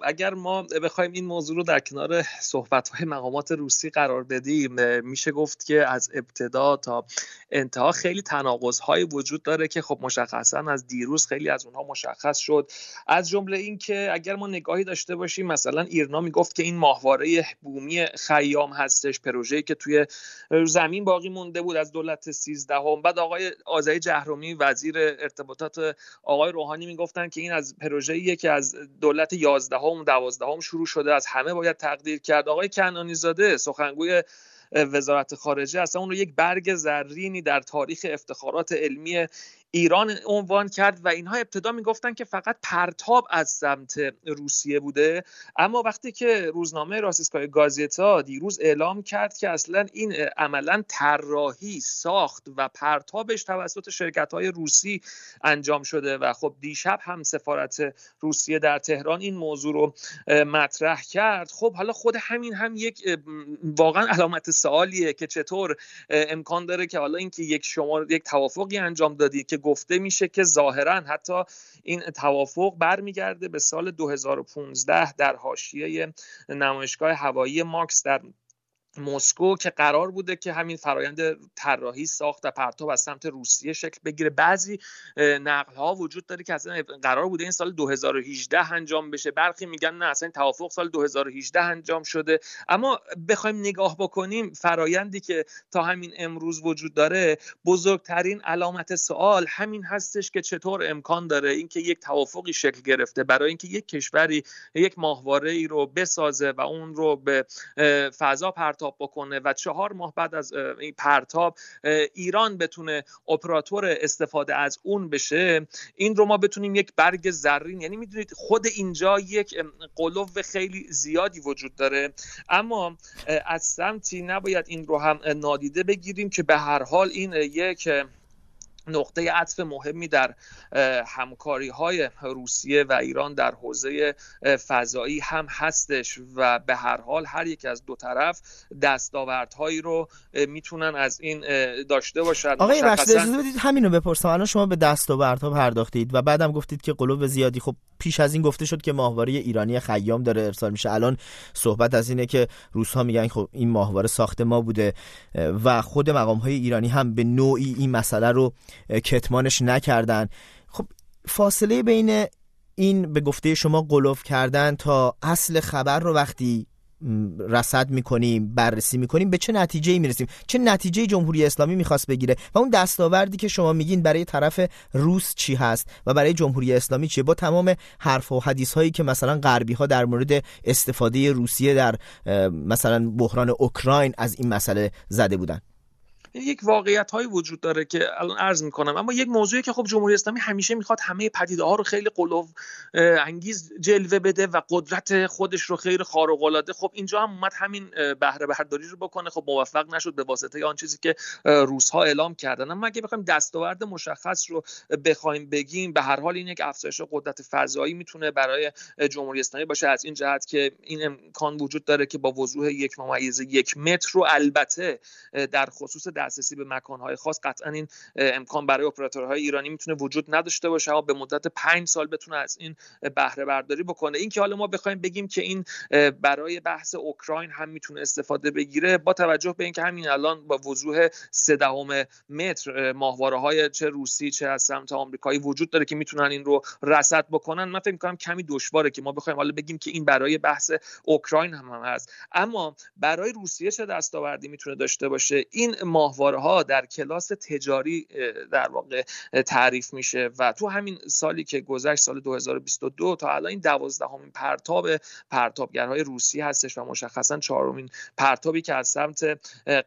اگر ما بخوایم این موضوع رو در کنار صحبت های مقامات روسی قرار بدیم میشه گفت که از ابتدا تا انتها خیلی تناقض های وجود داره که خب مشخصا از دیروز خیلی از اونها مشخص شد از جمله اینکه اگر ما نگاهی داشته باشیم مثلا ایرنا می‌گفت که این ماهواره بومی خیام هستش پروژه‌ای که توی زمین باقی مونده بود از دولت 13 هم. بعد آقای آزای جهرومی وزیر ارتباطات آقای روحانی می‌گفتن که این از پروژه‌ایه که از دولت 11 هم دوازدهم شروع شده از همه باید تقدیر کرد. آقای کنانی زاده سخنگوی وزارت خارجه اصلا اون رو یک برگ زرینی در تاریخ افتخارات علمی ایران عنوان کرد و اینها ابتدا می‌گفتن که فقط پرتاب از سمت روسیه بوده. اما وقتی که روزنامه راسیسکای گازیتا دیروز اعلام کرد که اصلا این عملا طراحی ساخت و پرتابش توسط شرکت های روسی انجام شده و خب دیشب هم سفارت روسیه در تهران این موضوع رو مطرح کرد. خب حالا خود همین هم یک واقعا علامت سوالیه که چطور امکان داره که حالا اینکه یک شما یک توافقی انجام دادی که گفته میشه که ظاهرا حتی این توافق برمیگرده به سال 2015 در حاشیه نمایشگاه هوایی ماکس در مسکو که قرار بوده که همین فرایند طراحی ساخت و پرتاب از سمت روسیه شکل بگیره. بعضی نقل ها وجود داره که اصلا قرار بوده این سال 2018 انجام بشه. برخی میگن نه اصلا توافق سال 2018 انجام شده. اما بخوایم نگاه بکنیم فرایندی که تا همین امروز وجود داره بزرگترین علامت سوال همین هستش که چطور امکان داره اینکه یک توافقی شکل گرفته برای اینکه یک کشوری یک ماهواره ای رو بسازه و اون رو به فضا پرتاب بکنه و چهار ماه بعد از این پرتاب ایران بتونه اپراتور استفاده از اون بشه. این رو ما بتونیم یک برگ زرین یعنی می‌دونید خود اینجا یک قلوب خیلی زیادی وجود داره. اما از سمتی نباید این رو هم نادیده بگیریم که به هر حال این یک نقطه عطف مهمی در همکاری های روسیه و ایران در حوزه فضایی هم هستش و به هر حال هر یک از دو طرف دستاوردهایی رو می‌تونن از این داشته باشن. آقای مشخصا... اجازه بدید همین رو بپرسم. الان شما به دستاوردها پرداختید و بعدم گفتید که قلوب زیادی. خب پیش از این گفته شد که ماهواره ایرانی خیام داره ارسال میشه. الان صحبت از اینه که روس ها میگن خب این ماهواره ساخت ما بوده و خود مقام های ایرانی هم به نوعی این مسئله رو کتمانش نکردن. خب فاصله بین این به گفته شما قلوف کردن تا اصل خبر رو وقتی رصد می‌کنیم بررسی می‌کنیم به چه نتیجه می‌رسیم؟ چه نتیجه جمهوری اسلامی می‌خواست بگیره؟ و اون دستاوردی که شما میگین برای طرف روس چی هست و برای جمهوری اسلامی چیه؟ با تمام حرف و حدیث هایی که مثلا غربی ها در مورد استفاده روسیه در مثلا بحران اوکراین از این مسئله زده بودن. یک واقعیت هایی وجود داره که الان عرض می‌کنم. اما یک موضوعی که خب جمهوری اسلامی همیشه می‌خواد همه پدیده ها رو خیلی قلوب انگیز جلوه بده و قدرت خودش رو خیلی خارق العاده خب اینجا هم اومد همین بهره برداری رو بکنه. خب موفق نشد به واسطه آن چیزی که روس ها اعلام کردن. اما اگه بخوایم دستاورد مشخص رو بخوایم بگیم به هر حال این یک افزایش قدرت فضایی می‌تونه برای جمهوری اسلامی باشه. از این جهت که این امکان وجود داره که با وضوح یک ممیز یک متر رو البته در خصوص دسترسی به مکانهای خاص. قطعا این امکان برای اپراتورهای ایرانی می‌تونه وجود نداشته باشه اما به مدت پنج سال بتونه از این بهره برداری بکنه. این که حالا ما بخوایم بگیم که این برای بحث اوکراین هم می‌تونه استفاده بگیره با توجه به اینکه همین الان با وضوح سه دهم متر ماهواره های چه روسی چه از سمت آمریکایی وجود داره که می‌تونن این رو رصد بکنن من فکر می‌کنم کمی دشواره که ما بخوایم حالا بگیم که این برای بحث اوکراین هم, هم هست. اما برای روسیه چه دستاوردی می‌تونه داشته باشه؟ این ماه ماهواره ها در کلاس تجاری در واقع تعریف میشه و تو همین سالی که گذشت سال 2022 تا الان این دوازدهمین پرتاب پرتابگرهای روسی هستش و مشخصا چهارمین پرتابی که از سمت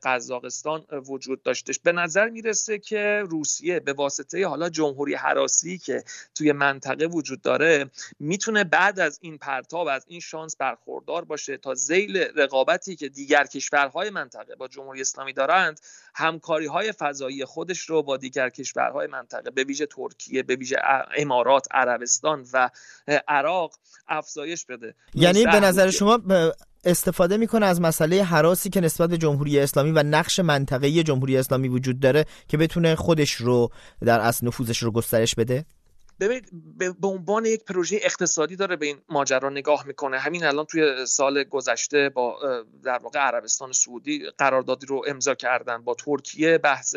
قزاقستان وجود داشتش. به نظر می‌رسه که روسیه به واسطه حالا جمهوری حراسی که توی منطقه وجود داره می‌تونه بعد از این پرتاب از این شانس برخوردار باشه تا زیل رقابتی که دیگر کشورهای منطقه با جمهوری اسلامی دارند همکاری های فضایی خودش رو با دیگر کشورهای منطقه به ویژه ترکیه به ویژه امارات عربستان و عراق افزایش بده. یعنی به نظر شما استفاده می‌کنه از مسئله حراسی که نسبت به جمهوری اسلامی و نقش منطقه‌ای جمهوری اسلامی وجود داره که بتونه خودش رو در اصل نفوذش رو گسترش بده؟ ببینید به عنوان یک پروژه اقتصادی داره به این ماجرا نگاه می‌کنه. همین الان توی سال گذشته با در واقع عربستان سعودی قراردادی رو امضا کردن. با ترکیه بحث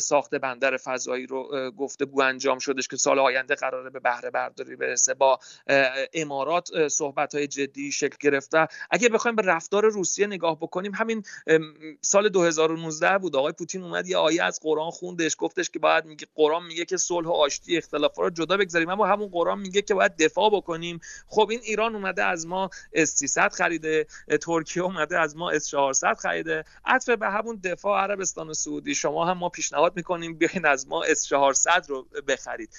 ساخت بندر فضایی رو گفتگو انجام شدش که سال آینده قراره به بهره برداری برسه. با امارات صحبت های جدی شکل گرفته. اگه بخوایم به رفتار روسیه نگاه بکنیم همین سال 2019 بود. آقای پوتین اومد یه آیه از قرآن خوندش گفتش که باید میگه قرآن میگه که صلح و آشتی اختلافات رو جدا بگذاریم. اما همون قرآن میگه که باید دفاع بکنیم. خب این ایران اومده از ما S300 خریده ترکیه اومده از ما S400 خریده. عطف به همون دفاع عربستان سعودی. شما هم ما پیشنهاد می‌کنیم بیاین از ما S400 رو بخرید.